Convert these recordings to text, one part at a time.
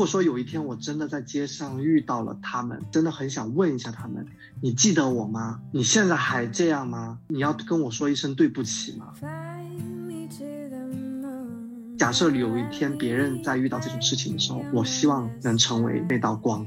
如果说有一天我真的在街上遇到了他们，真的很想问一下他们：你记得我吗？你现在还这样吗？你要跟我说一声对不起吗？假设有一天别人在遇到这种事情的时候，我希望能成为那道光。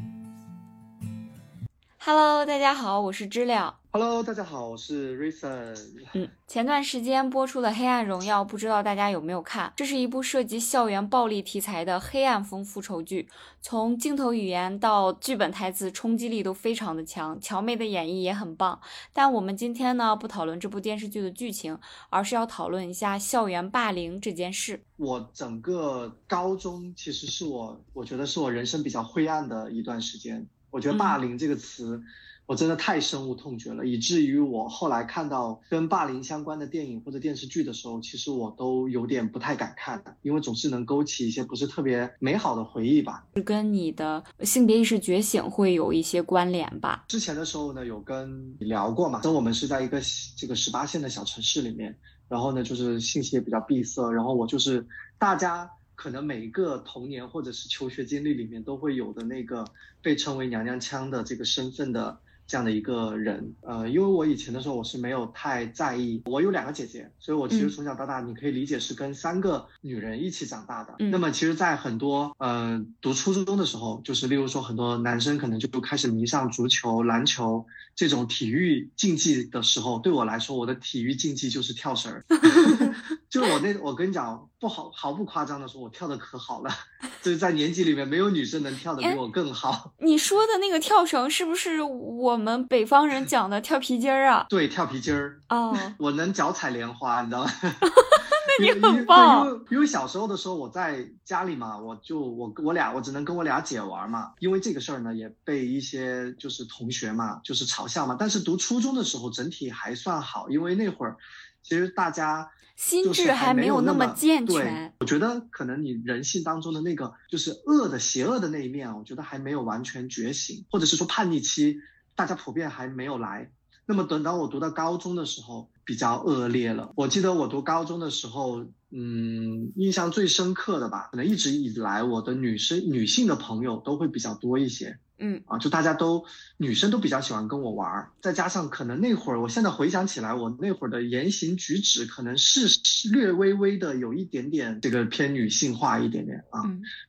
Hello，大家好，我是知了。Hello，大家好，我是 Reason。嗯，前段时间播出的《黑暗荣耀》，不知道大家有没有看？这是一部涉及校园暴力题材的黑暗风复仇剧，从镜头语言到剧本台词，冲击力都非常的强，乔妹的演绎也很棒。但我们今天呢，不讨论这部电视剧的剧情，而是要讨论一下校园霸凌这件事。我整个高中其实是我，我觉得是我人生比较灰暗的一段时间。我觉得“霸凌”这个词。我真的太深恶痛绝了，以至于我后来看到跟霸凌相关的电影或者电视剧的时候，其实我都有点不太敢看的，因为总是能勾起一些不是特别美好的回忆吧。是跟你的性别意识觉醒会有一些关联吧？之前的时候呢，有跟你聊过嘛？跟我们是在一个这个十八线的小城市里面，然后呢，就是信息也比较闭塞，然后我就是大家可能每一个童年或者是求学经历里面都会有的那个被称为娘娘腔的这个身份的。这样的一个人，呃，因为我以前的时候我是没有太在意，我有两个姐姐，所以我其实从小到大，你可以理解是跟三个女人一起长大的。那么其实，在很多呃读初中的时候，就是例如说很多男生可能就开始迷上足球、篮球这种体育竞技的时候，对我来说，我的体育竞技就是跳绳儿。就我那，我跟你讲，不好，毫不夸张的说，我跳的可好了。就是在年级里面，没有女生能跳的比我更好。你说的那个跳绳，是不是我们北方人讲的跳皮筋儿啊？对，跳皮筋儿。哦，我能脚踩莲花，你知道吗？那你很棒。因为因为小时候的时候，我在家里嘛，我就我我俩，我只能跟我俩姐玩嘛。因为这个事儿呢，也被一些就是同学嘛，就是嘲笑嘛。但是读初中的时候，整体还算好，因为那会儿其实大家。心智还没有那么健全，我觉得可能你人性当中的那个就是恶的、邪恶的那一面，我觉得还没有完全觉醒，或者是说叛逆期，大家普遍还没有来。那么等到我读到高中的时候，比较恶劣了。我记得我读高中的时候，嗯，印象最深刻的吧，可能一直以来我的女生、女性的朋友都会比较多一些。嗯啊，就大家都女生都比较喜欢跟我玩儿，再加上可能那会儿，我现在回想起来，我那会儿的言行举止可能是略微微的有一点点这个偏女性化一点点啊。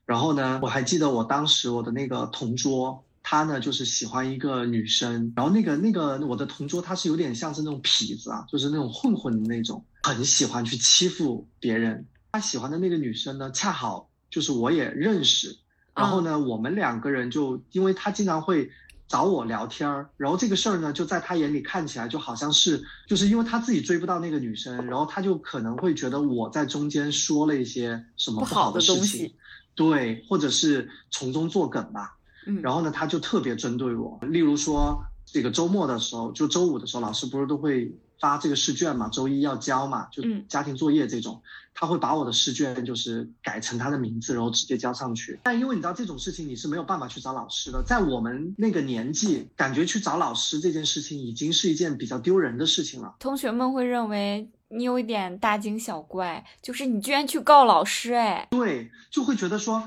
然后呢，我还记得我当时我的那个同桌，他呢就是喜欢一个女生，然后那个那个我的同桌他是有点像是那种痞子啊，就是那种混混的那种，很喜欢去欺负别人。他喜欢的那个女生呢，恰好就是我也认识。然后呢，我们两个人就因为他经常会找我聊天儿，然后这个事儿呢，就在他眼里看起来就好像是，就是因为他自己追不到那个女生，然后他就可能会觉得我在中间说了一些什么不好的事情，对，或者是从中作梗吧。嗯，然后呢，他就特别针对我，例如说这个周末的时候，就周五的时候，老师不是都会。发这个试卷嘛，周一要交嘛，就家庭作业这种，他会把我的试卷就是改成他的名字，然后直接交上去。但因为你知道这种事情你是没有办法去找老师的，在我们那个年纪，感觉去找老师这件事情已经是一件比较丢人的事情了。同学们会认为你有一点大惊小怪，就是你居然去告老师，哎，对，就会觉得说。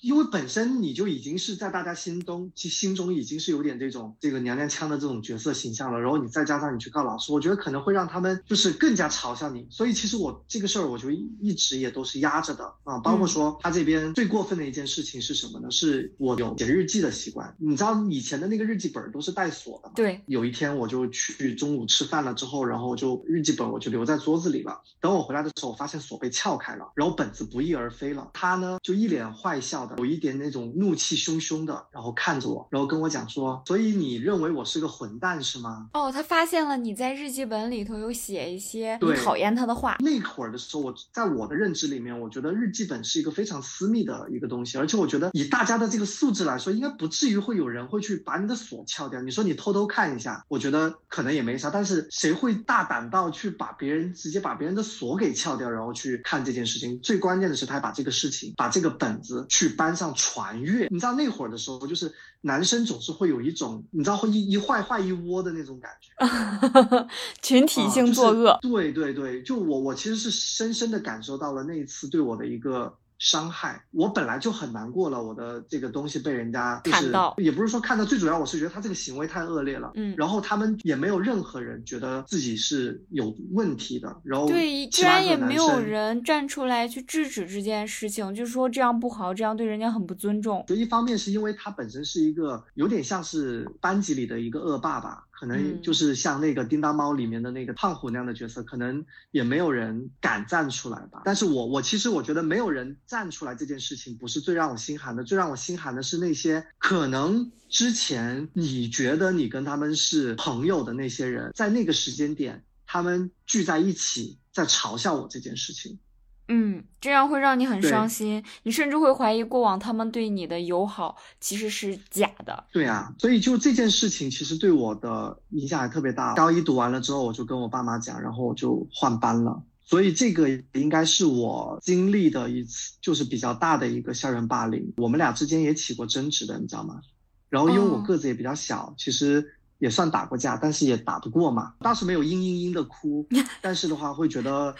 因为本身你就已经是在大家心中，其心中已经是有点这种这个娘娘腔的这种角色形象了，然后你再加上你去告老师，我觉得可能会让他们就是更加嘲笑你。所以其实我这个事儿，我就一直也都是压着的啊。包括说他这边最过分的一件事情是什么呢？是我有写日记的习惯。你知道以前的那个日记本都是带锁的嘛，对。有一天我就去中午吃饭了之后，然后就日记本我就留在桌子里了。等我回来的时候，我发现锁被撬开了，然后本子不翼而飞了。他呢就一脸坏。笑的有一点那种怒气汹汹的，然后看着我，然后跟我讲说：“所以你认为我是个混蛋是吗？”哦，他发现了你在日记本里头有写一些你讨厌他的话。那会儿的时候，我在我的认知里面，我觉得日记本是一个非常私密的一个东西，而且我觉得以大家的这个素质来说，应该不至于会有人会去把你的锁撬掉。你说你偷偷看一下，我觉得可能也没啥，但是谁会大胆到去把别人直接把别人的锁给撬掉，然后去看这件事情？最关键的是，他把这个事情，把这个本子。去班上传阅，你知道那会儿的时候，就是男生总是会有一种，你知道会一一坏坏一窝的那种感觉，群体性作恶。对对对，就我我其实是深深的感受到了那一次对我的一个伤害。我本来就很难过了，我的这个东西被人家就是看到也不是说看到，最主要我是觉得他这个行为太恶劣了。嗯然后他们也没有任何人觉得自己是有问题的，然后对，居然也没有人站出来去制止这件事情，就说这样不好，这样对人家很不尊重。就一方面是因为他本身是一个有点像是班级里的一个恶霸吧，可能嗯就是像那个叮当猫里面的那个胖虎那样的角色，可能也没有人敢站出来吧。但是我我其实我觉得没有人站出来这件事情不是最让我心寒的，最让我心寒的是那些可能之前你觉得你跟他们是朋友的那些人，在那个时间点他们聚在一起在嘲笑我这件事情。嗯，这样会让你很伤心，你甚至会怀疑过往他们对你的友好其实是假的。对啊，所以就这件事情其实对我的影响还特别大。高一读完了之后，我就跟我爸妈讲，然后我就换班了。所以这个应该是我经历的一次，就是比较大的一个校园霸凌。我们俩之间也起过争执的，你知道吗？然后因为我哦个子也比较小，其实也算打过架，但是也打不过嘛。当时没有嘤嘤嘤的哭，但是的话会觉得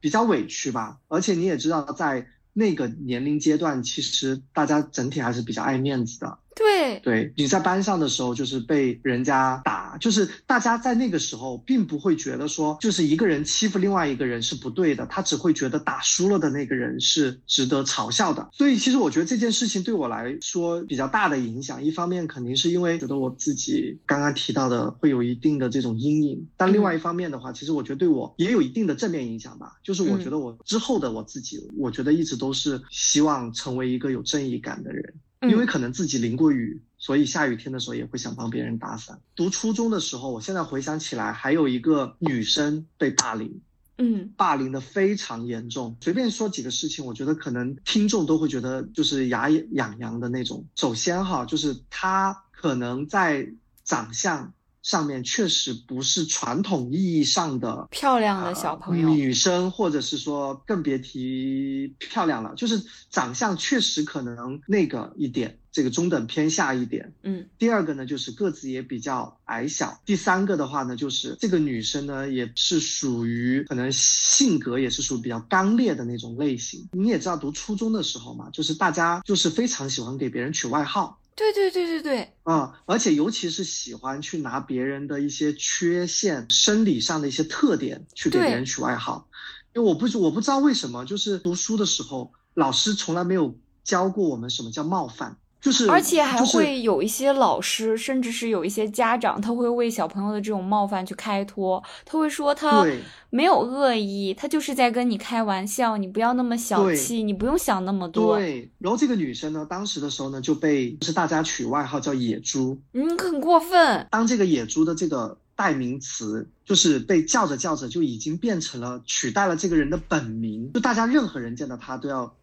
比较委屈吧。而且你也知道，在那个年龄阶段，其实大家整体还是比较爱面子的。对，对，你在班上的时候，就是被人家打，就是大家在那个时候并不会觉得说，就是一个人欺负另外一个人是不对的，他只会觉得打输了的那个人是值得嘲笑的。所以其实我觉得这件事情对我来说比较大的影响，一方面肯定是因为觉得我自己刚刚提到的会有一定的这种阴影，但另外一方面的话，其实我觉得对我也有一定的正面影响吧。就是我觉得我之后的我自己，我觉得一直都是希望成为一个有正义感的人。因为嗯可能自己淋过雨，所以下雨天的时候也会想帮别人打伞。读初中的时候，我现在回想起来，还有一个女生被霸凌，嗯霸凌的非常严重。随便说几个事情，我觉得可能听众都会觉得就是牙痒痒的那种。首先哈，就是她可能在长相上面确实不是传统意义上的漂亮的小朋友呃女生，或者是说更别提漂亮了，就是长相确实可能那个一点，这个中等偏下一点。嗯第二个呢，就是个子也比较矮小。第三个的话呢，就是这个女生呢，也是属于可能性格也是属于比较刚烈的那种类型。你也知道，读初中的时候嘛，就是大家就是非常喜欢给别人取外号。对对对对对，啊、而且尤其是喜欢去拿别人的一些缺陷、生理上的一些特点去给别人取外号。因为我不我不知道为什么，就是读书的时候，老师从来没有教过我们什么叫冒犯，就是而且还会有一些老师，甚至是有一些家长，他会为小朋友的这种冒犯去开脱，他会说他没有恶意，他就是在跟你开玩笑，你不要那么小气，你不用想那么多。对。然后这个女生呢，当时的时候呢，就被就是大家取外号叫野猪。嗯，很过分。当这个野猪的这个代名词，就是被叫着叫着就已经变成了取代了这个人的本名，就大家任何人见到他都要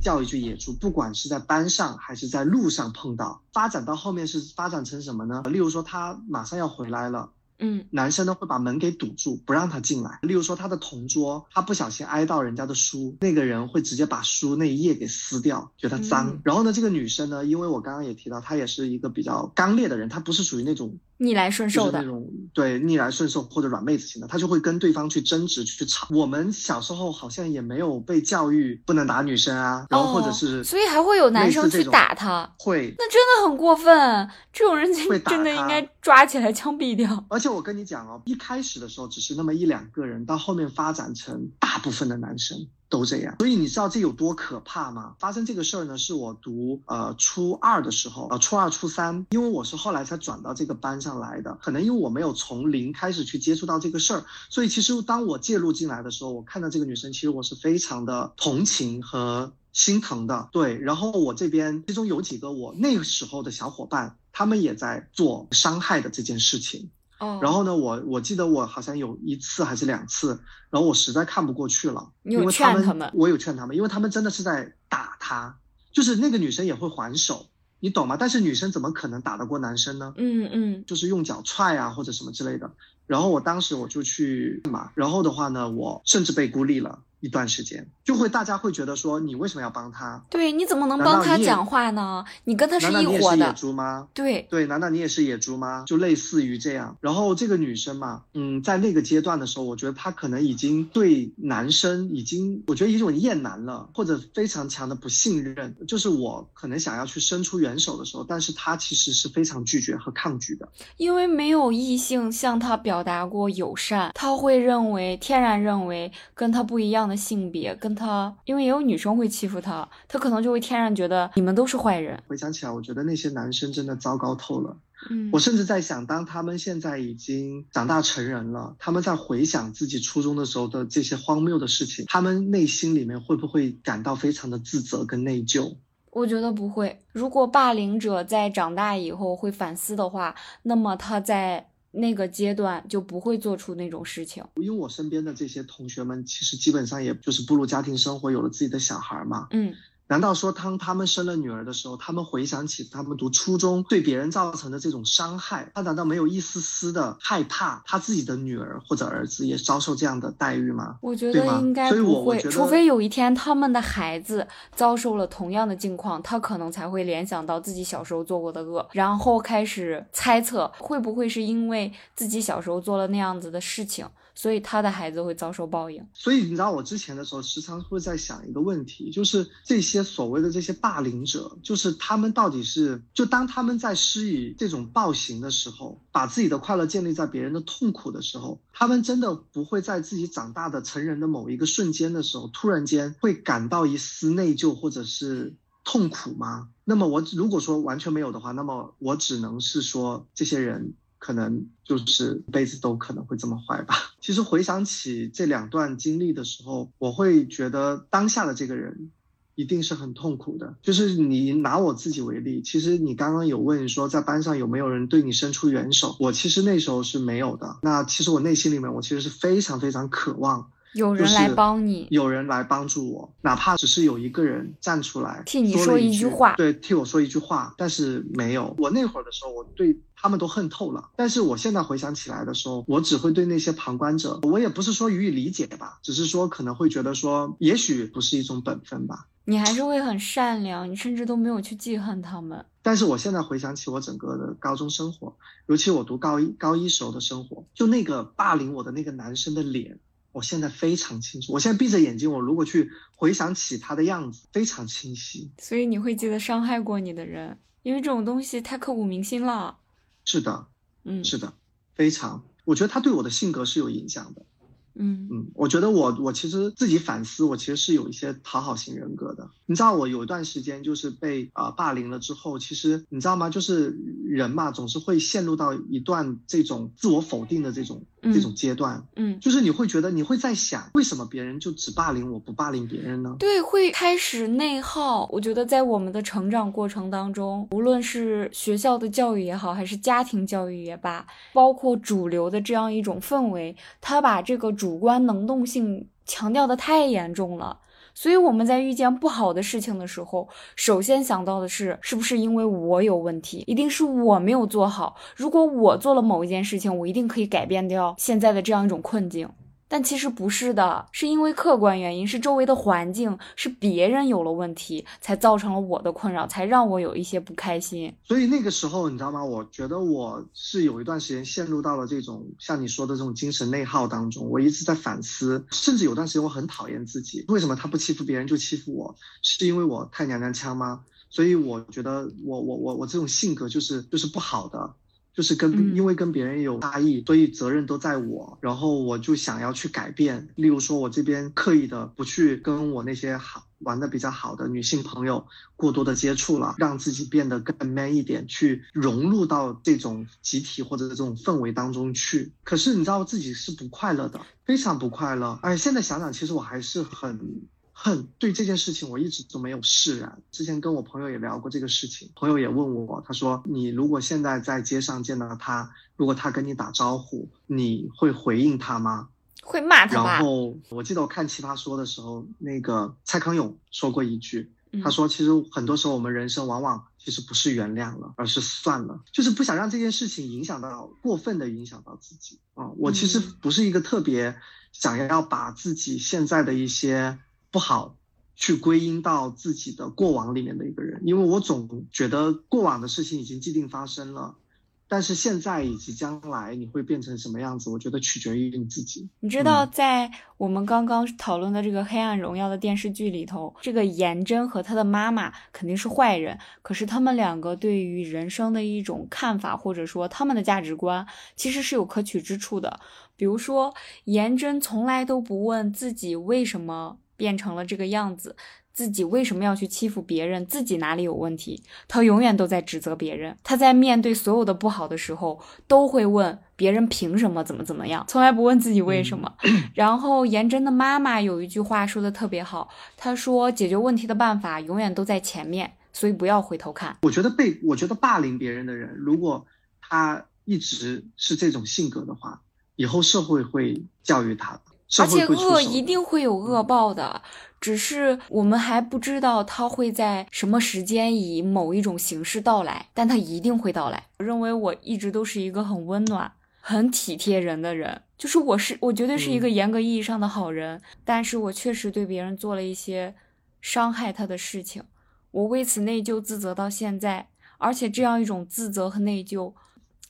叫一句野猪，不管是在班上还是在路上碰到。发展到后面是发展成什么呢？例如说他马上要回来了。嗯男生呢会把门给堵住，不让他进来。例如说他的同桌，他不小心挨到人家的书，那个人会直接把书那一页给撕掉，觉得脏。嗯然后呢，这个女生呢，因为我刚刚也提到，她也是一个比较刚烈的人，她不是属于那种逆来顺受的。那种对逆来顺受或者软妹子型的，他就会跟对方去争执去吵。我们小时候好像也没有被教育不能打女生啊，然后或者是、哦所以还会有男生去打他，会。那真的很过分。这种人会真的应该抓起来枪毙掉。而且我跟你讲哦，一开始的时候只是那么一两个人，到后面发展成大部分的男生都这样，所以你知道这有多可怕吗？发生这个事儿呢，是我读呃初二的时候，呃初二初三，因为我是后来才转到这个班上来的，可能因为我没有从零开始去接触到这个事儿，所以其实当我介入进来的时候，我看到这个女生，其实我是非常的同情和心疼的。对，然后我这边其中有几个我那个时候的小伙伴，他们也在做伤害的这件事情。哦，然后呢，我我记得我好像有一次还是两次，然后我实在看不过去了，你有因为他们他们我有劝他们，因为他们真的是在打他，就是那个女生也会还手，你懂吗？但是女生怎么可能打得过男生呢？嗯嗯就是用脚踹啊或者什么之类的。然后我当时我就去嘛，然后的话呢，我甚至被孤立了。一段时间就会，大家会觉得说你为什么要帮他？对，你怎么能帮他讲话呢？你跟他是一伙的。野猪吗？对对，难道你也是野猪吗？就类似于这样。然后这个女生嘛，嗯，在那个阶段的时候，我觉得她可能已经对男生已经，我觉得一种厌男了，或者非常强的不信任。就是我可能想要去伸出援手的时候，但是她其实是非常拒绝和抗拒的，因为没有异性向她表达过友善，她会认为天然认为跟她不一样。的性别跟他，因为也有女生会欺负他，他可能就会天然觉得你们都是坏人。回想起来，我觉得那些男生真的糟糕透了。嗯，我甚至在想，当他们现在已经长大成人了，他们在回想自己初中的时候的这些荒谬的事情，他们内心里面会不会感到非常的自责跟内疚？我觉得不会。如果霸凌者在长大以后会反思的话，那么他在。那个阶段就不会做出那种事情，因为我身边的这些同学们，其实基本上也就是步入家庭生活，有了自己的小孩嘛，嗯。难道说当他们生了女儿的时候，他们回想起他们读初中对别人造成的这种伤害，他难道没有一丝丝的害怕他自己的女儿或者儿子也遭受这样的待遇吗？我觉得应该不会，除非有一天他们的孩子遭受了同样的境况，他可能才会联想到自己小时候做过的恶，然后开始猜测会不会是因为自己小时候做了那样子的事情。所以他的孩子会遭受报应。所以你知道，我之前的时候时常会在想一个问题，就是这些所谓的这些霸凌者，就是他们到底是就当他们在施以这种暴行的时候，把自己的快乐建立在别人的痛苦的时候，他们真的不会在自己长大的成人的某一个瞬间的时候，突然间会感到一丝内疚或者是痛苦吗？那么我如果说完全没有的话，那么我只能是说这些人。可能就是一辈子都可能会这么坏吧。其实回想起这两段经历的时候，我会觉得当下的这个人一定是很痛苦的。就是你拿我自己为例，其实你刚刚有问说在班上有没有人对你伸出援手，我其实那时候是没有的。那其实我内心里面，我其实是非常非常渴望有人来帮你，有人来帮助我，哪怕只是有一个人站出来替你说一句话，对，替我说一句话。但是没有，我那会儿的时候，我对。他们都恨透了，但是我现在回想起来的时候，我只会对那些旁观者，我也不是说予以理解吧，只是说可能会觉得说，也许不是一种本分吧。你还是会很善良，你甚至都没有去记恨他们。但是我现在回想起我整个的高中生活，尤其我读高一高一时候的生活，就那个霸凌我的那个男生的脸，我现在非常清楚。我现在闭着眼睛，我如果去回想起他的样子，非常清晰。所以你会记得伤害过你的人，因为这种东西太刻骨铭心了。是的，嗯，是的，非常，我觉得他对我的性格是有影响的，嗯嗯，我觉得我我其实自己反思，我其实是有一些讨好型人格的。你知道，我有一段时间就是被啊霸凌了之后，其实你知道吗？就是人嘛，总是会陷入到一段这种自我否定的这种。这种阶段，嗯，就是你会觉得，你会在想，为什么别人就只霸凌我不霸凌别人呢？对，会开始内耗。我觉得在我们的成长过程当中，无论是学校的教育也好，还是家庭教育也罢，包括主流的这样一种氛围，他把这个主主观能动性强调的太严重了。所以我们在遇见不好的事情的时候，首先想到的是，是不是因为我有问题？一定是我没有做好。如果我做了某一件事情，我一定可以改变掉现在的这样一种困境。但其实不是的，是因为客观原因，是周围的环境，是别人有了问题，才造成了我的困扰，才让我有一些不开心。所以那个时候，你知道吗？我觉得我是有一段时间陷入到了这种像你说的这种精神内耗当中。我一直在反思，甚至有段时间我很讨厌自己，为什么他不欺负别人就欺负我？是因为我太娘娘腔吗？所以我觉得我我我我这种性格就是就是不好的。就是跟因为跟别人有差异，所以责任都在我，然后我就想要去改变。例如说，我这边刻意的不去跟我那些好玩的比较好的女性朋友过多的接触了，让自己变得更 man 一点，去融入到这种集体或者这种氛围当中去。可是你知道自己是不快乐的，非常不快乐。哎，现在想想，其实我还是很。恨对这件事情我一直都没有释然。之前跟我朋友也聊过这个事情，朋友也问我，他说：“你如果现在在街上见到他，如果他跟你打招呼，你会回应他吗？”会骂他然后我记得我看《奇葩说》的时候，那个蔡康永说过一句，他说，其实很多时候我们人生往往其实不是原谅了，而是算了，就是不想让这件事情影响到过分的影响到自己啊。我其实不是一个特别想要把自己现在的一些不好去归因到自己的过往里面的一个人，因为我总觉得过往的事情已经既定发生了。但是现在以及将来你会变成什么样子？我觉得取决于你自己。你知道，在我们刚刚讨论的这个《黑暗荣耀》的电视剧里头，这个颜真和他的妈妈肯定是坏人，可是他们两个对于人生的一种看法，或者说他们的价值观，其实是有可取之处的。比如说，颜真从来都不问自己为什么变成了这个样子。自己为什么要去欺负别人？自己哪里有问题？他永远都在指责别人。他在面对所有的不好的时候，都会问别人凭什么怎么怎么样，从来不问自己为什么。然后颜真的妈妈有一句话说的特别好，她说解决问题的办法永远都在前面，所以不要回头看。我觉得被我觉得霸凌别人的人，如果他一直是这种性格的话，以后社会会教育他的。而且恶一定会有恶报的，只是我们还不知道它会在什么时间以某一种形式到来，但它一定会到来。我认为我一直都是一个很温暖、很体贴人的人，就是我是我绝对是一个严格意义上的好人，但是我确实对别人做了一些伤害他的事情，我为此内疚自责到现在，而且这样一种自责和内疚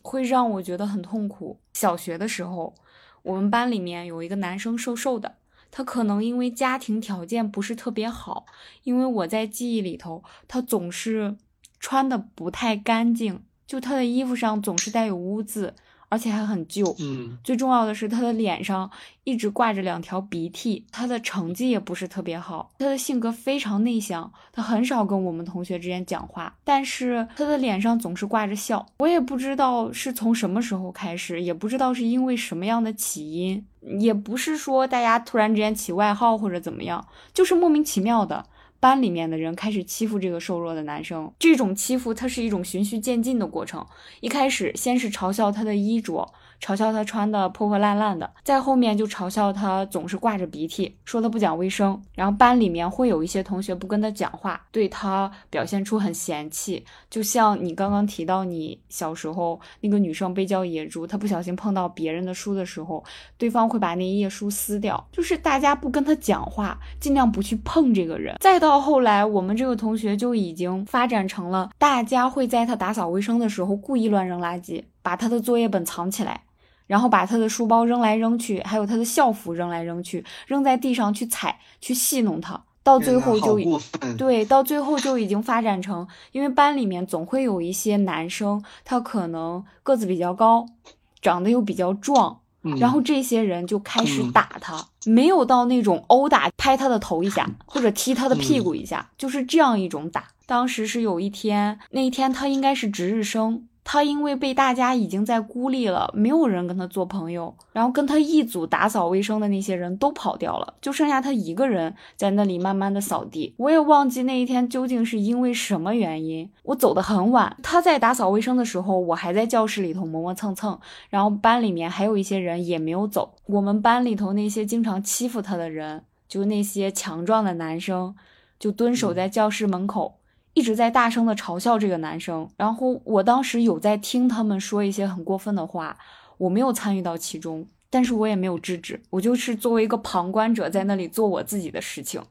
会让我觉得很痛苦。小学的时候。我们班里面有一个男生瘦瘦的，他可能因为家庭条件不是特别好，因为我在记忆里头，他总是穿的不太干净，就他的衣服上总是带有污渍。而且还很旧，嗯，最重要的是他的脸上一直挂着两条鼻涕，他的成绩也不是特别好，他的性格非常内向，他很少跟我们同学之间讲话，但是他的脸上总是挂着笑，我也不知道是从什么时候开始，也不知道是因为什么样的起因，也不是说大家突然之间起外号或者怎么样，就是莫名其妙的。班里面的人开始欺负这个瘦弱的男生，这种欺负它是一种循序渐进的过程。一开始先是嘲笑他的衣着。嘲笑他穿的破破烂烂的，在后面就嘲笑他总是挂着鼻涕，说他不讲卫生。然后班里面会有一些同学不跟他讲话，对他表现出很嫌弃。就像你刚刚提到，你小时候那个女生被叫野猪，她不小心碰到别人的书的时候，对方会把那一页书撕掉。就是大家不跟他讲话，尽量不去碰这个人。再到后来，我们这个同学就已经发展成了，大家会在他打扫卫生的时候故意乱扔垃圾，把他的作业本藏起来。然后把他的书包扔来扔去，还有他的校服扔来扔去，扔在地上去踩，去戏弄他，到最后就对，到最后就已经发展成，因为班里面总会有一些男生，他可能个子比较高，长得又比较壮，然后这些人就开始打他，没有到那种殴打，拍他的头一下或者踢他的屁股一下，就是这样一种打。当时是有一天，那一天他应该是值日生。他因为被大家已经在孤立了，没有人跟他做朋友，然后跟他一组打扫卫生的那些人都跑掉了，就剩下他一个人在那里慢慢的扫地。我也忘记那一天究竟是因为什么原因，我走得很晚。他在打扫卫生的时候，我还在教室里头磨磨蹭蹭，然后班里面还有一些人也没有走。我们班里头那些经常欺负他的人，就那些强壮的男生，就蹲守在教室门口。一直在大声的嘲笑这个男生，然后我当时有在听他们说一些很过分的话，我没有参与到其中，但是我也没有制止，我就是作为一个旁观者在那里做我自己的事情。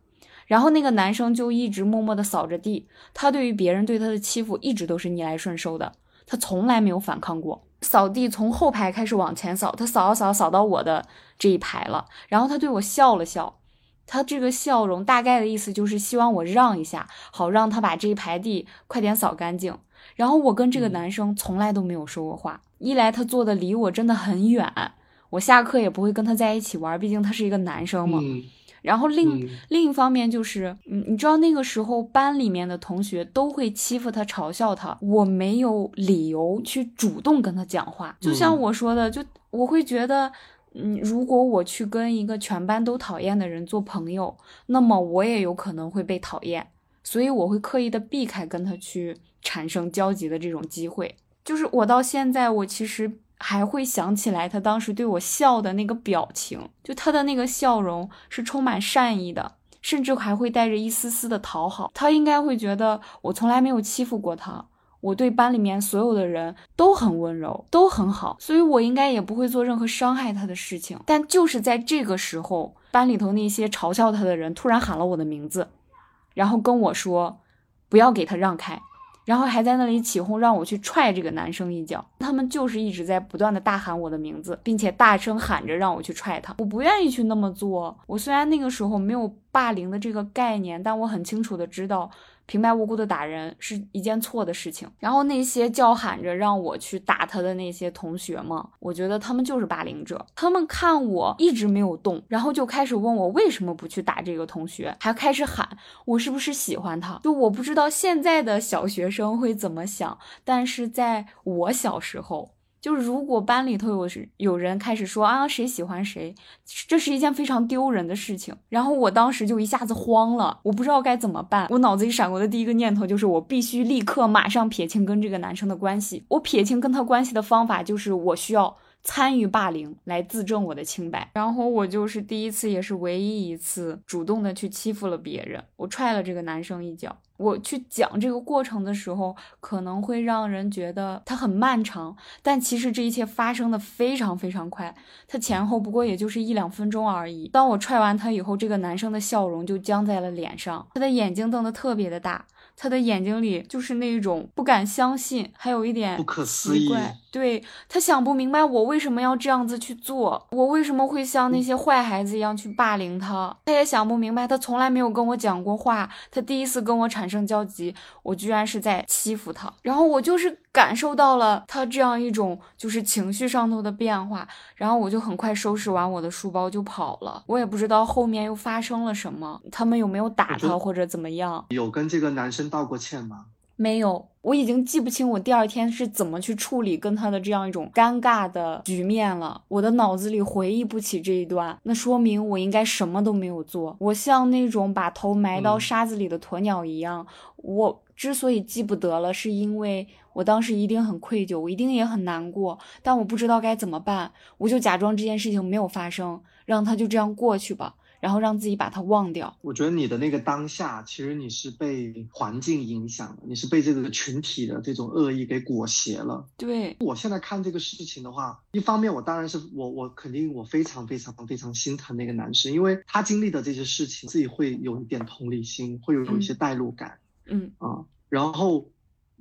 然后那个男生就一直默默的扫着地，他对于别人对他的欺负一直都是逆来顺受的，他从来没有反抗过。扫地从后排开始往前扫，他扫扫扫到我的这一排了，然后他对我笑了笑。他这个笑容大概的意思就是希望我让一下，好让他把这一排地快点扫干净。然后我跟这个男生从来都没有说过话，一来他坐的离我真的很远，我下课也不会跟他在一起玩，毕竟他是一个男生嘛。然后另另一方面就是，嗯，你知道那个时候班里面的同学都会欺负他、嘲笑他，我没有理由去主动跟他讲话。就像我说的，就我会觉得。嗯，如果我去跟一个全班都讨厌的人做朋友，那么我也有可能会被讨厌，所以我会刻意的避开跟他去产生交集的这种机会。就是我到现在，我其实还会想起来他当时对我笑的那个表情，就他的那个笑容是充满善意的，甚至还会带着一丝丝的讨好。他应该会觉得我从来没有欺负过他，我对班里面所有的人都很温柔，都很好，所以我应该也不会做任何伤害他的事情。但就是在这个时候，班里头那些嘲笑他的人突然喊了我的名字，然后跟我说不要给他让开。然后还在那里起哄，让我去踹这个男生一脚。他们就是一直在不断的大喊我的名字，并且大声喊着让我去踹他。我不愿意去那么做。我虽然那个时候没有霸凌的这个概念，但我很清楚的知道。平白无故的打人是一件错的事情。然后那些叫喊着让我去打他的那些同学们，我觉得他们就是霸凌者。他们看我一直没有动，然后就开始问我为什么不去打这个同学，还开始喊我是不是喜欢他。就我不知道现在的小学生会怎么想，但是在我小时候。就是如果班里头有是有人开始说啊谁喜欢谁，这是一件非常丢人的事情。然后我当时就一下子慌了，我不知道该怎么办。我脑子里闪过的第一个念头就是我必须立刻马上撇清跟这个男生的关系。我撇清跟他关系的方法就是我需要参与霸凌来自证我的清白。然后我就是第一次也是唯一一次主动的去欺负了别人，我踹了这个男生一脚。我去讲这个过程的时候，可能会让人觉得它很漫长，但其实这一切发生的非常非常快，它前后不过也就是一两分钟而已。当我踹完他以后，这个男生的笑容就僵在了脸上，他的眼睛瞪得特别的大。他的眼睛里就是那种不敢相信，还有一点不可思议。对他想不明白我为什么要这样子去做，我为什么会像那些坏孩子一样去霸凌他。他也想不明白，他从来没有跟我讲过话，他第一次跟我产生交集，我居然是在欺负他。然后我就是。感受到了他这样一种就是情绪上头的变化，然后我就很快收拾完我的书包就跑了。我也不知道后面又发生了什么，他们有没有打他或者怎么样？有跟这个男生道过歉吗？没有，我已经记不清我第二天是怎么去处理跟他的这样一种尴尬的局面了。我的脑子里回忆不起这一段，那说明我应该什么都没有做。我像那种把头埋到沙子里的鸵鸟一样。我之所以记不得了，是因为。我当时一定很愧疚，我一定也很难过，但我不知道该怎么办，我就假装这件事情没有发生，让它就这样过去吧，然后让自己把它忘掉。我觉得你的那个当下，其实你是被环境影响了，你是被这个群体的这种恶意给裹挟了。对我现在看这个事情的话，一方面我当然是我我肯定我非常非常非常心疼那个男生，因为他经历的这些事情，自己会有一点同理心，会有有一些代入感。嗯啊，然后。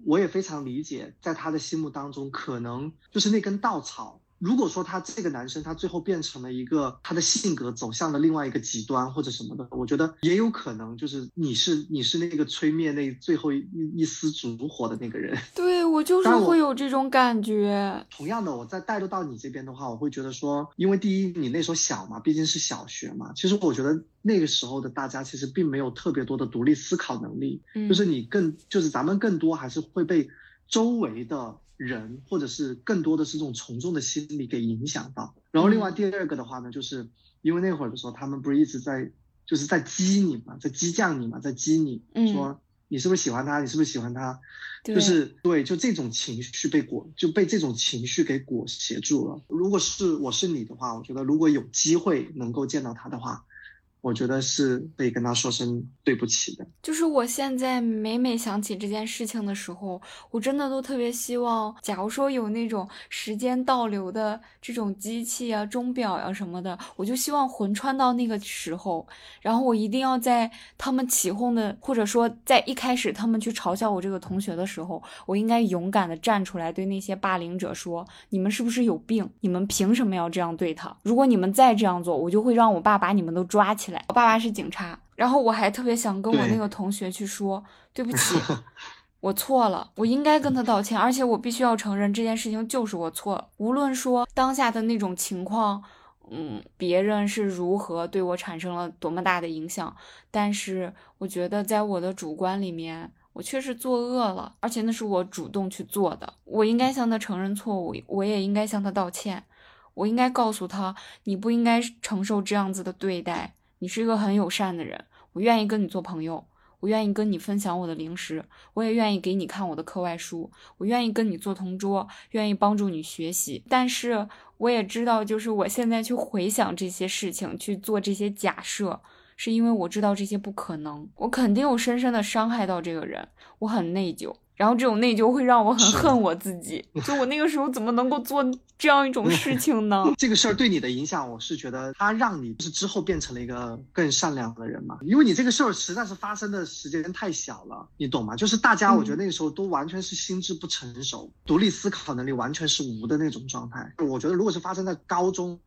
我也非常理解，在他的心目当中，可能就是那根稻草。如果说他这个男生他最后变成了一个他的性格走向了另外一个极端或者什么的，我觉得也有可能就是你是你是那个吹灭那最后一一丝烛火的那个人。对我就是会有这种感觉。同样的，我再带入到你这边的话，我会觉得说，因为第一你那时候小嘛，毕竟是小学嘛，其实我觉得那个时候的大家其实并没有特别多的独立思考能力，就是你更就是咱们更多还是会被周围的。人，或者是更多的是这种从众的心理给影响到。然后另外第二个的话呢，就是因为那会儿的时候，他们不是一直在就是在激你嘛，在激将你嘛，在激你，说你是不是喜欢他，你是不是喜欢他，就是对，就这种情绪被裹就被这种情绪给裹挟住了。如果是我是你的话，我觉得如果有机会能够见到他的话。我觉得是可以跟他说声对不起的。就是我现在每每想起这件事情的时候，我真的都特别希望，假如说有那种时间倒流的这种机器啊、钟表呀什么的，我就希望魂穿到那个时候，然后我一定要在他们起哄的，或者说在一开始他们去嘲笑我这个同学的时候，我应该勇敢的站出来，对那些霸凌者说：“你们是不是有病？你们凭什么要这样对他？如果你们再这样做，我就会让我爸把你们都抓起。”我爸爸是警察，然后我还特别想跟我那个同学去说对不起，我错了，我应该跟他道歉，而且我必须要承认这件事情就是我错了。无论说当下的那种情况，嗯，别人是如何对我产生了多么大的影响，但是我觉得在我的主观里面，我确实作恶了，而且那是我主动去做的，我应该向他承认错误，我也应该向他道歉，我应该告诉他，你不应该承受这样子的对待。你是一个很友善的人，我愿意跟你做朋友，我愿意跟你分享我的零食，我也愿意给你看我的课外书，我愿意跟你做同桌，愿意帮助你学习。但是我也知道，就是我现在去回想这些事情，去做这些假设，是因为我知道这些不可能，我肯定有深深的伤害到这个人，我很内疚。然后这种内疚会让我很恨我自己，就我那个时候怎么能够做这样一种事情呢？这个事儿对你的影响，我是觉得它让你是之后变成了一个更善良的人嘛。因为你这个事儿实在是发生的时间太小了，你懂吗？就是大家，我觉得那个时候都完全是心智不成熟，独立思考能力完全是无的那种状态。我觉得如果是发生在高中、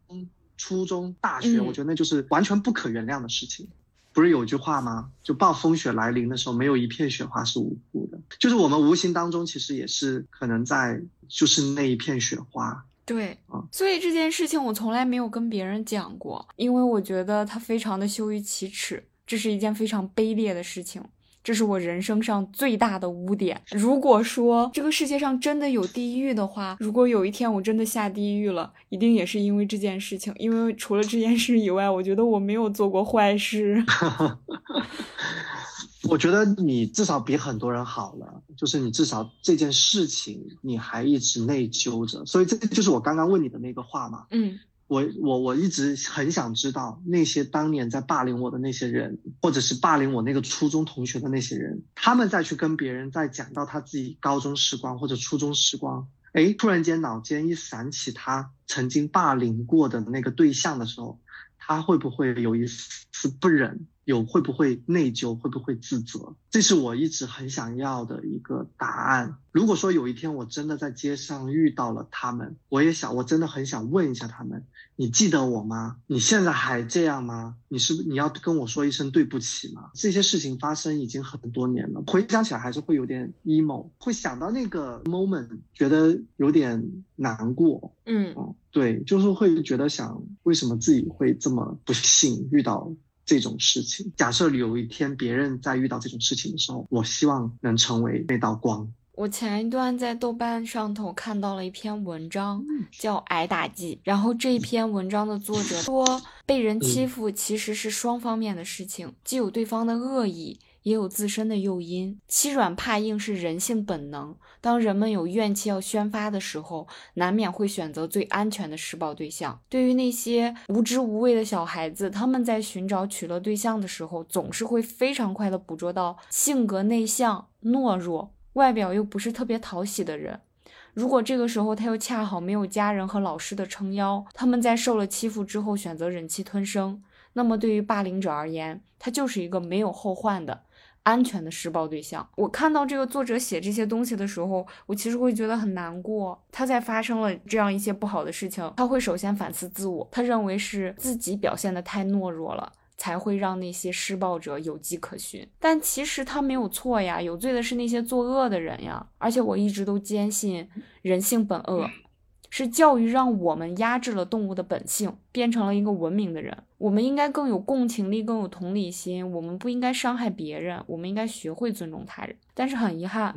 初中、大学，我觉得那就是完全不可原谅的事情。不是有句话吗？就暴风雪来临的时候，没有一片雪花是无辜的。就是我们无形当中，其实也是可能在，就是那一片雪花。对，所以这件事情我从来没有跟别人讲过，因为我觉得它非常的羞于启齿，这是一件非常卑劣的事情。这是我人生上最大的污点。如果说这个世界上真的有地狱的话，如果有一天我真的下地狱了，一定也是因为这件事情。因为除了这件事以外，我觉得我没有做过坏事。我觉得你至少比很多人好了，就是你至少这件事情你还一直内疚着。所以这就是我刚刚问你的那个话嘛。嗯。我我我一直很想知道那些当年在霸凌我的那些人，或者是霸凌我那个初中同学的那些人，他们再去跟别人再讲到他自己高中时光或者初中时光，哎，突然间脑间一闪起他曾经霸凌过的那个对象的时候，他会不会有一丝不忍？有会不会内疚，会不会自责？这是我一直很想要的一个答案。如果说有一天我真的在街上遇到了他们，我也想，我真的很想问一下他们：你记得我吗？你现在还这样吗？你是你要跟我说一声对不起吗？这些事情发生已经很多年了，回想起来还是会有点 emo，会想到那个 moment，觉得有点难过。嗯，对，就是会觉得想，为什么自己会这么不幸遇到？这种事情，假设有一天别人在遇到这种事情的时候，我希望能成为那道光。我前一段在豆瓣上头看到了一篇文章，叫《挨打记》，然后这篇文章的作者说，被人欺负其实是双方面的事情，既有对方的恶意。也有自身的诱因，欺软怕硬是人性本能。当人们有怨气要宣发的时候，难免会选择最安全的施暴对象。对于那些无知无畏的小孩子，他们在寻找取乐对象的时候，总是会非常快的捕捉到性格内向、懦弱、外表又不是特别讨喜的人。如果这个时候他又恰好没有家人和老师的撑腰，他们在受了欺负之后选择忍气吞声，那么对于霸凌者而言，他就是一个没有后患的。安全的施暴对象。我看到这个作者写这些东西的时候，我其实会觉得很难过。他在发生了这样一些不好的事情，他会首先反思自我。他认为是自己表现的太懦弱了，才会让那些施暴者有迹可循。但其实他没有错呀，有罪的是那些作恶的人呀。而且我一直都坚信人性本恶。是教育让我们压制了动物的本性，变成了一个文明的人。我们应该更有共情力，更有同理心。我们不应该伤害别人，我们应该学会尊重他人。但是很遗憾，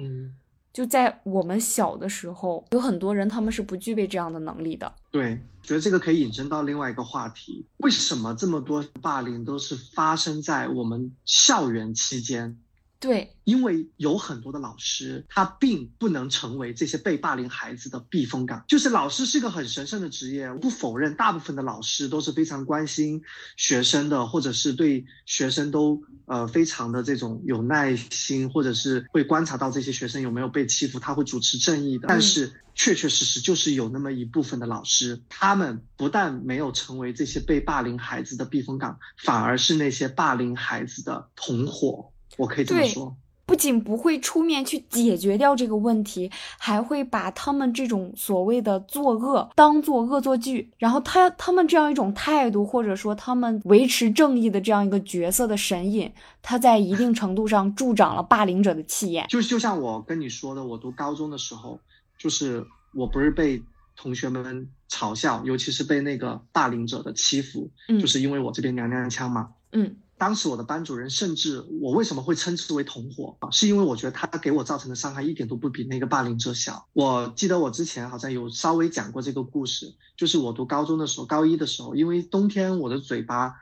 就在我们小的时候，有很多人他们是不具备这样的能力的。对，觉得这个可以引申到另外一个话题：为什么这么多霸凌都是发生在我们校园期间？对，因为有很多的老师，他并不能成为这些被霸凌孩子的避风港。就是老师是个很神圣的职业，不否认，大部分的老师都是非常关心学生的，或者是对学生都呃非常的这种有耐心，或者是会观察到这些学生有没有被欺负，他会主持正义的。但是确确实实就是有那么一部分的老师，他们不但没有成为这些被霸凌孩子的避风港，反而是那些霸凌孩子的同伙。我可以这么说，不仅不会出面去解决掉这个问题，还会把他们这种所谓的作恶当做恶作剧，然后他他们这样一种态度，或者说他们维持正义的这样一个角色的神隐，他在一定程度上助长了霸凌者的气焰。就就像我跟你说的，我读高中的时候，就是我不是被同学们嘲笑，尤其是被那个霸凌者的欺负，就是因为我这边娘娘腔嘛，嗯。当时我的班主任甚至我为什么会称之为同伙啊？是因为我觉得他给我造成的伤害一点都不比那个霸凌者小。我记得我之前好像有稍微讲过这个故事，就是我读高中的时候，高一的时候，因为冬天我的嘴巴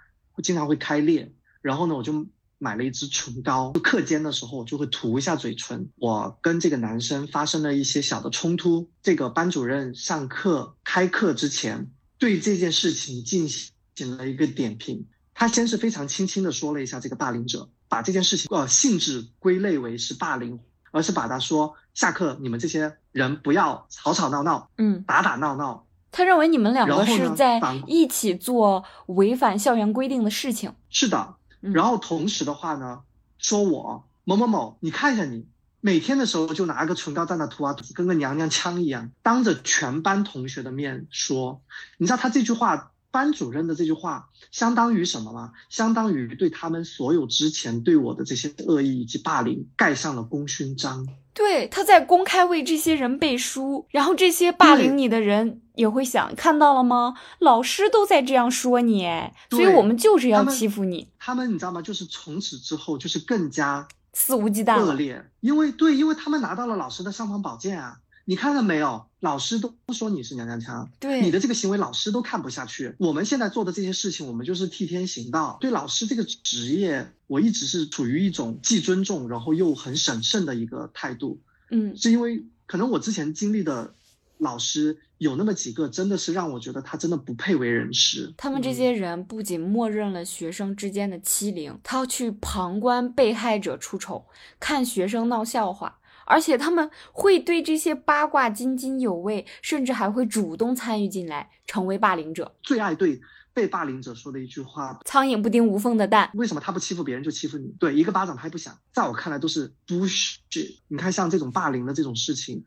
经常会开裂，然后呢，我就买了一支唇膏，课间的时候我就会涂一下嘴唇。我跟这个男生发生了一些小的冲突，这个班主任上课开课之前对这件事情进行了一个点评。他先是非常轻轻的说了一下这个霸凌者，把这件事情呃性质归类为是霸凌，而是把他说下课你们这些人不要吵吵闹闹，嗯，打打闹闹。他认为你们两个是在一起做违反校园规定的事情。是的，嗯然后同时的话呢，说我某某某，你看一下你，每天的时候就拿个唇膏在那涂啊涂，跟个娘娘腔一样，当着全班同学的面说，你知道他这句话，班主任的这句话，相当于什么吗？相当于对他们所有之前对我的这些恶意以及霸凌盖上了功勋章。对，他在公开为这些人背书，然后这些霸凌你的人也会想，看到了吗？老师都在这样说你，哎，所以我们就是要欺负你，他们你知道吗？就是从此之后就是更加肆无忌惮了。恶劣，因为对，因为他们拿到了老师的尚方宝剑啊！你看到没有？老师都说你是娘娘腔，对，你的这个行为老师都看不下去。我们现在做的这些事情，我们就是替天行道。对老师这个职业，我一直是处于一种既尊重，然后又很审慎的一个态度，嗯是因为可能我之前经历的老师有那么几个，真的是让我觉得他真的不配为人师。他们这嗯些人不仅默认了学生之间的欺凌，他要去旁观被害者出丑，看学生闹笑话，而且他们会对这些八卦津津有味，甚至还会主动参与进来，成为霸凌者。最爱对被霸凌者说的一句话苍蝇不叮无缝的蛋。为什么他不欺负别人就欺负你？对，一个巴掌拍不响，在我看来都是 bullshit。你看，像这种霸凌的这种事情，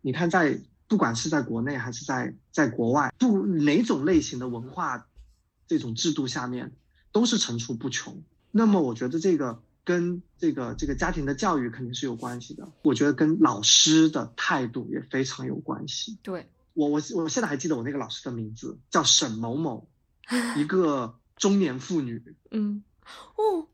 你看在不管是在国内还是在在国外，不哪种类型的文化这种制度下面，都是层出不穷。那么我觉得这个跟这个这个家庭的教育肯定是有关系的，我觉得跟老师的态度也非常有关系。对，我我我现在还记得我那个老师的名字叫沈某某，一个中年妇女。嗯，哦，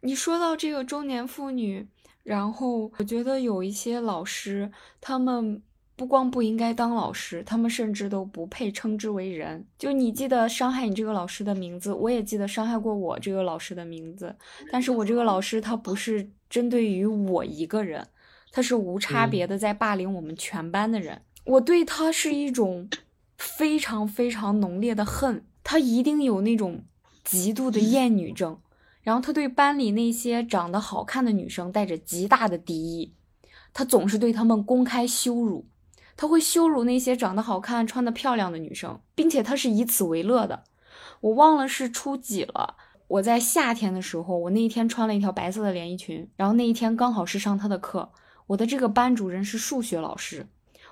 你说到这个中年妇女，然后我觉得有一些老师，他们不光不应该当老师，他们甚至都不配称之为人。就你记得伤害你这个老师的名字，我也记得伤害过我这个老师的名字，但是我这个老师他不是针对于我一个人，他是无差别的在霸凌我们全班的人。我对他是一种非常非常浓烈的恨，他一定有那种极度的厌女症，然后他对班里那些长得好看的女生带着极大的敌意，他总是对他们公开羞辱，他会羞辱那些长得好看、穿得漂亮的女生，并且他是以此为乐的。我忘了是初几了。我在夏天的时候，我那一天穿了一条白色的连衣裙，然后那一天刚好是上他的课。我的这个班主任是数学老师，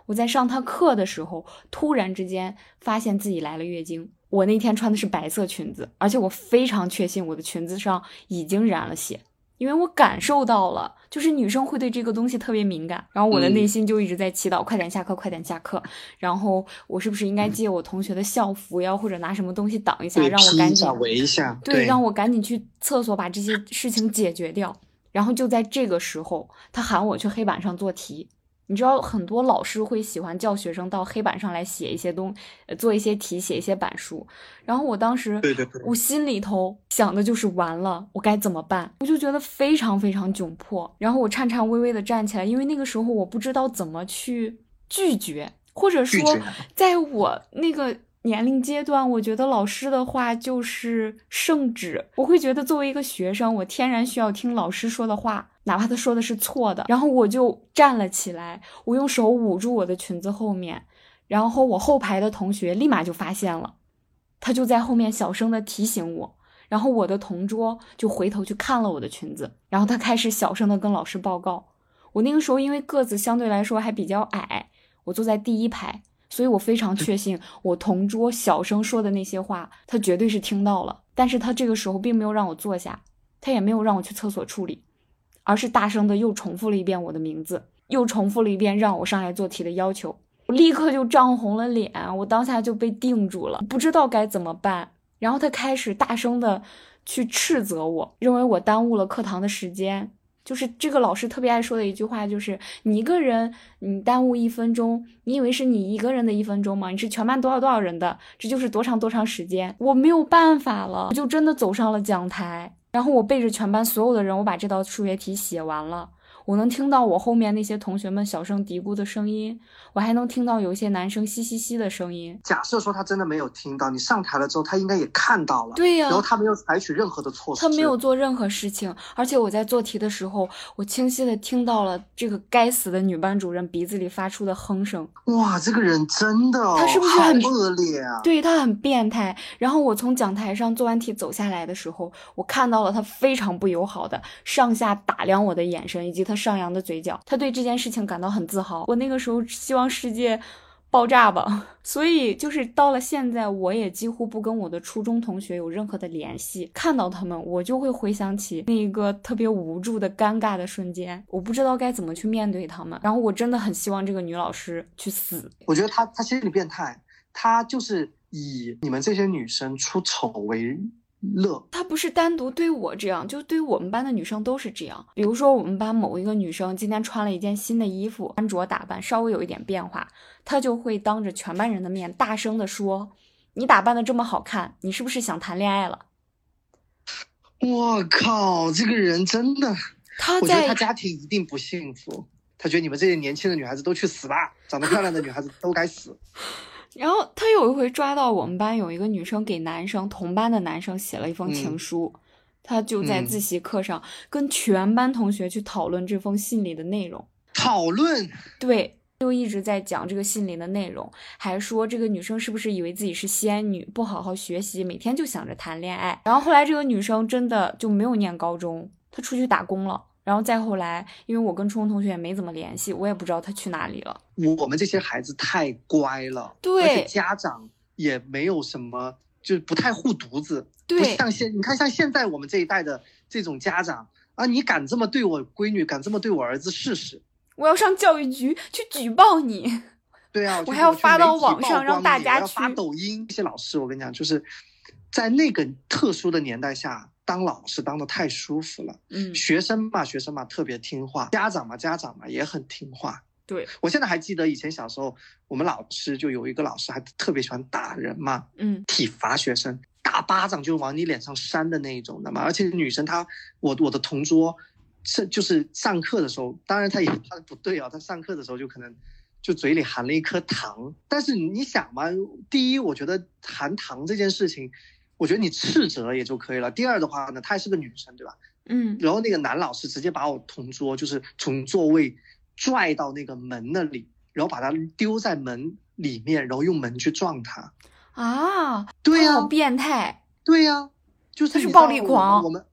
我在上他课的时候，突然之间发现自己来了月经。我那天穿的是白色裙子，而且我非常确信我的裙子上已经染了血，因为我感受到了，就是女生会对这个东西特别敏感。然后我的内心就一直在祈祷，快点下课，快点下课。然后我是不是应该借我同学的校服呀，或者拿什么东西挡一下，让我赶紧披一下围一下，对，让我赶紧去厕所把这些事情解决掉。然后就在这个时候，他喊我去黑板上做题。你知道，很多老师会喜欢叫学生到黑板上来写一些东，呃做一些题，写一些板书。然后我当时，对对对我心里头想的就是完了，我该怎么办？我就觉得非常非常窘迫。然后我颤颤巍巍的站起来，因为那个时候我不知道怎么去拒绝，或者说，在我那个年龄阶段，我觉得老师的话就是圣旨。我会觉得作为一个学生，我天然需要听老师说的话，哪怕他说的是错的。然后我就站了起来，我用手捂住我的裙子后面，然后我后排的同学立马就发现了，他就在后面小声的提醒我。然后我的同桌就回头去看了我的裙子，然后他开始小声的跟老师报告。我那个时候因为个子相对来说还比较矮，我坐在第一排，所以我非常确信我同桌小声说的那些话，他绝对是听到了。但是他这个时候并没有让我坐下，他也没有让我去厕所处理，而是大声的又重复了一遍我的名字，又重复了一遍让我上来做题的要求。我立刻就涨红了脸，我当下就被定住了，不知道该怎么办。然后他开始大声的去斥责我，认为我耽误了课堂的时间。就是这个老师特别爱说的一句话，就是你一个人，你耽误一分钟，你以为是你一个人的一分钟吗？你是全班多少多少人的，这就是多长多长时间。我没有办法了，我就真的走上了讲台，然后我背着全班所有的人，我把这道数学题写完了。我能听到我后面那些同学们小声嘀咕的声音，我还能听到有一些男生嘻嘻嘻的声音。假设说他真的没有听到，你上台了之后，他应该也看到了。对呀、然后他没有采取任何的措施。他没有做任何事情，而且我在做题的时候，我清晰的听到了这个该死的女班主任鼻子里发出的哼声。哇，这个人真的、哦，他是不是很恶劣啊？对他很变态。然后我从讲台上做完题走下来的时候，我看到了他非常不友好的上下打量我的眼神，以及他上扬的嘴角。他对这件事情感到很自豪。我那个时候希望世界爆炸吧。所以就是到了现在，我也几乎不跟我的初中同学有任何的联系。看到他们，我就会回想起那一个特别无助的、尴尬的瞬间，我不知道该怎么去面对他们。然后我真的很希望这个女老师去死。我觉得他他心理变态，他就是以你们这些女生出丑为乐。他不是单独对我这样，就对我们班的女生都是这样。比如说，我们班某一个女生今天穿了一件新的衣服，穿着打扮稍微有一点变化，她就会当着全班人的面大声的说：“你打扮的这么好看，你是不是想谈恋爱了我靠，这个人真的，？”他我觉得他家庭一定不幸福。他觉得你们这些年轻的女孩子都去死吧，长得漂亮的女孩子都该死。然后他有一回抓到我们班有一个女生给男生同班的男生写了一封情嗯书，他就在嗯自习课上跟全班同学去讨论这封信里的内容。讨论，对，就一直在讲这个信里的内容，还说这个女生是不是以为自己是仙女，不好好学习，每天就想着谈恋爱。然后后来这个女生真的就没有念高中，她出去打工了。然后再后来，因为我跟初中同学也没怎么联系，我也不知道他去哪里了。我们这些孩子太乖了，对而且家长也没有什么，就不太护犊子，不对像现你看像现在我们这一代的这种家长啊，你敢这么对我闺女，敢这么对我儿子试试？我要上教育局去举报你。对啊，我还要发到网上让大家去发抖音。这些老师，我跟你讲，就是在那个特殊的年代下，当老师当的太舒服了。嗯，学生嘛，学生嘛，特别听话；家长嘛，家长嘛，也很听话。对，我现在还记得以前小时候，我们老师就有一个老师还特别喜欢打人嘛，嗯体罚学生，打巴掌就往你脸上扇的那一种的嘛。而且女生她，我我的同桌是就是上课的时候，当然她也她不对啊，她上课的时候就可能就嘴里含了一颗糖。但是你想嘛，第一，我觉得含糖这件事情，我觉得你斥责也就可以了。第二的话呢，她还是个女生，对吧？嗯然后那个男老师直接把我同桌就是从座位拽到那个门那里，然后把他丢在门里面，然后用门去撞他。啊，对呀、变态。对呀、就是暴力狂我们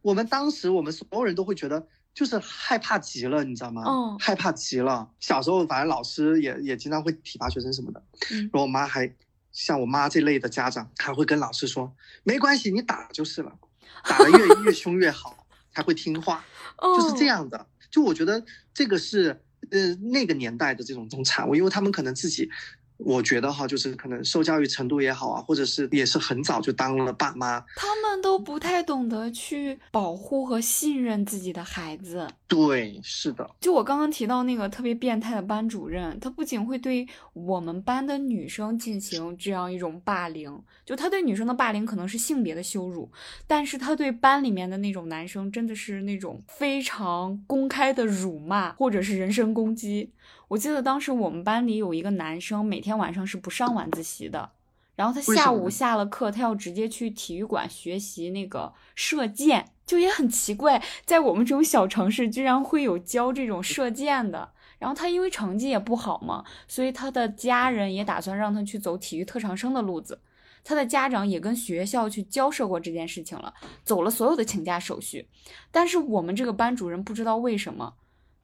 我们当时我们所有人都会觉得就是害怕极了，你知道吗？嗯害怕极了。小时候反正老师也也经常会体罚学生什么的，嗯然后我妈还像我妈这类的家长还会跟老师说，没关系，你打就是了，打得越 越凶越好，才会听话。就是这哦。样的。就我觉得这个是呃那个年代的这种这种产物，因为他们可能自己，我觉得哈，就是可能受教育程度也好啊，或者是也是很早就当了爸妈。他们都不太懂得去保护和信任自己的孩子。对，是的，就我刚刚提到那个特别变态的班主任，他不仅会对我们班的女生进行这样一种霸凌，就他对女生的霸凌可能是性别的羞辱，但是他对班里面的那种男生真的是那种非常公开的辱骂或者是人身攻击。我记得当时我们班里有一个男生，每天晚上是不上晚自习的。然后他下午下了课，他要直接去体育馆学习那个射箭，就也很奇怪，在我们这种小城市居然会有教这种射箭的。然后他因为成绩也不好嘛，所以他的家人也打算让他去走体育特长生的路子。他的家长也跟学校去交涉过这件事情了，走了所有的请假手续。但是我们这个班主任不知道为什么，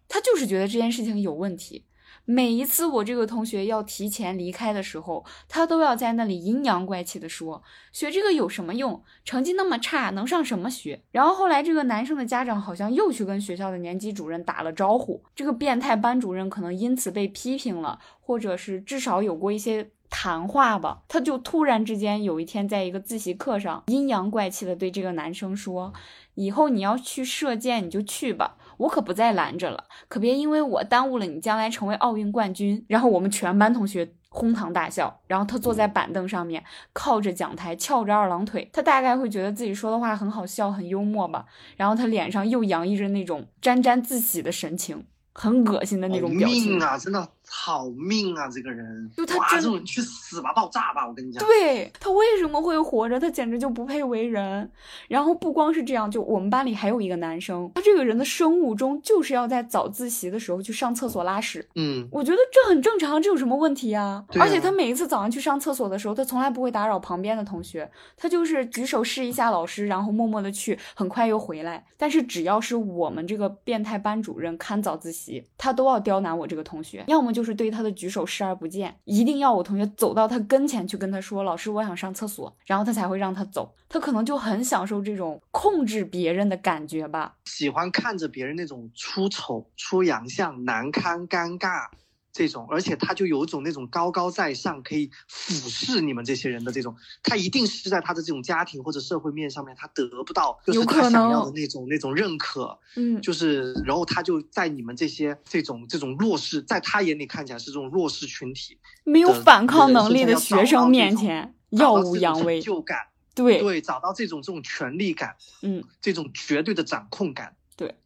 他就是觉得这件事情有问题。每一次我这个同学要提前离开的时候，他都要在那里阴阳怪气的说：“学这个有什么用？成绩那么差，能上什么学？”然后后来这个男生的家长好像又去跟学校的年级主任打了招呼，这个变态班主任可能因此被批评了，或者是至少有过一些谈话吧。他就突然之间有一天在一个自习课上阴阳怪气的对这个男生说：“以后你要去射箭你就去吧。”我可不再拦着了，可别因为我耽误了你将来成为奥运冠军。然后我们全班同学哄堂大笑。然后他坐在板凳上面，靠着讲台，翘着二郎腿。他大概会觉得自己说的话很好笑，很幽默吧。然后他脸上又洋溢着那种沾沾自喜的神情。很恶心的那种表情啊！真的好命啊！这个人，就他这种人去死吧，爆炸吧！我跟你讲，对他为什么会活着？他简直就不配为人。然后不光是这样，就我们班里还有一个男生，他这个人的生物钟就是要在早自习的时候去上厕所拉屎。嗯，我觉得这很正常，这有什么问题啊？而且他每一次早上去上厕所的时候，他从来不会打扰旁边的同学，他就是举手示意一下老师，然后默默的去，很快又回来。但是只要是我们这个变态班主任看早自习，他都要。刁难我这个同学，要么就就是对他的举手视而不见，一定要我同学走到他跟前去跟他说：“老师，我想上厕所。”然后他才会让他走。他可能就很享受这种控制别人的感觉吧，喜欢看着别人那种出丑、出洋相、难堪、尴尬。这种，而且他就有一种那种高高在上，可以俯视你们这些人的这种，他一定是在他的这种家庭或者社会面上面，他得不到就是他想要的那种那种认可，嗯，就是然后他就在你们这些这种这种弱势，在他眼里看起来是这种弱势群体，没有反抗能力的学生面前耀武扬威，就感，对对，找到这种这种权力感，嗯，这种绝对的掌控感，对。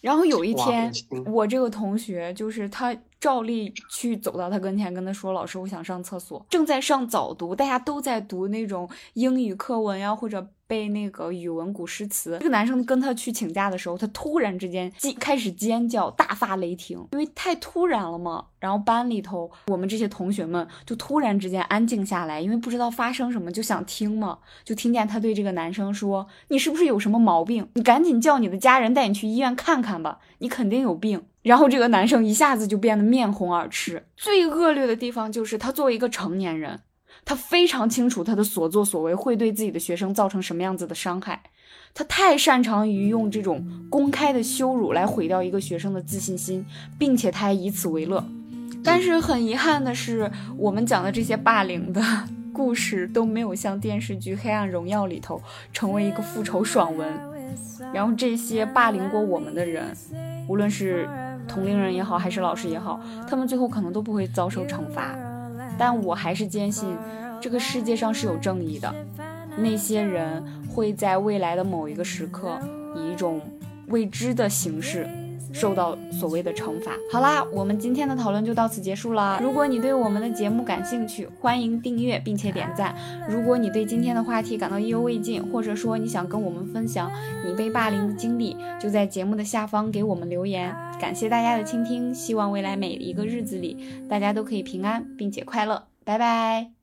然后有一天，我这个同学就是他。照例去走到他跟前，跟他说：“老师，我想上厕所。”正在上早读，大家都在读那种英语课文呀，或者背那个语文古诗词。这个男生跟他去请假的时候，他突然之间尖开始尖叫，大发雷霆，因为太突然了嘛。然后班里头我们这些同学们就突然之间安静下来，因为不知道发生什么，就想听嘛。就听见他对这个男生说：“你是不是有什么毛病？你赶紧叫你的家人带你去医院看看吧，你肯定有病。”然后这个男生一下子就变得面红耳赤。最恶劣的地方就是他作为一个成年人，他非常清楚他的所作所为会对自己的学生造成什么样子的伤害。他太擅长于用这种公开的羞辱来毁掉一个学生的自信心，并且他还以此为乐。但是很遗憾的是，我们讲的这些霸凌的 故事都没有像电视剧《黑暗荣耀》里头成为一个复仇爽文。然后这些霸凌过我们的人，无论是同龄人也好，还是老师也好，他们最后可能都不会遭受惩罚，但我还是坚信，这个世界上是有正义的，那些人会在未来的某一个时刻，以一种未知的形式。受到所谓的惩罚。好啦，我们今天的讨论就到此结束了。如果你对我们的节目感兴趣，欢迎订阅并且点赞。如果你对今天的话题感到意犹未尽，或者说你想跟我们分享你被霸凌的经历，就在节目的下方给我们留言。感谢大家的倾听，希望未来每一个日子里大家都可以平安并且快乐。拜拜。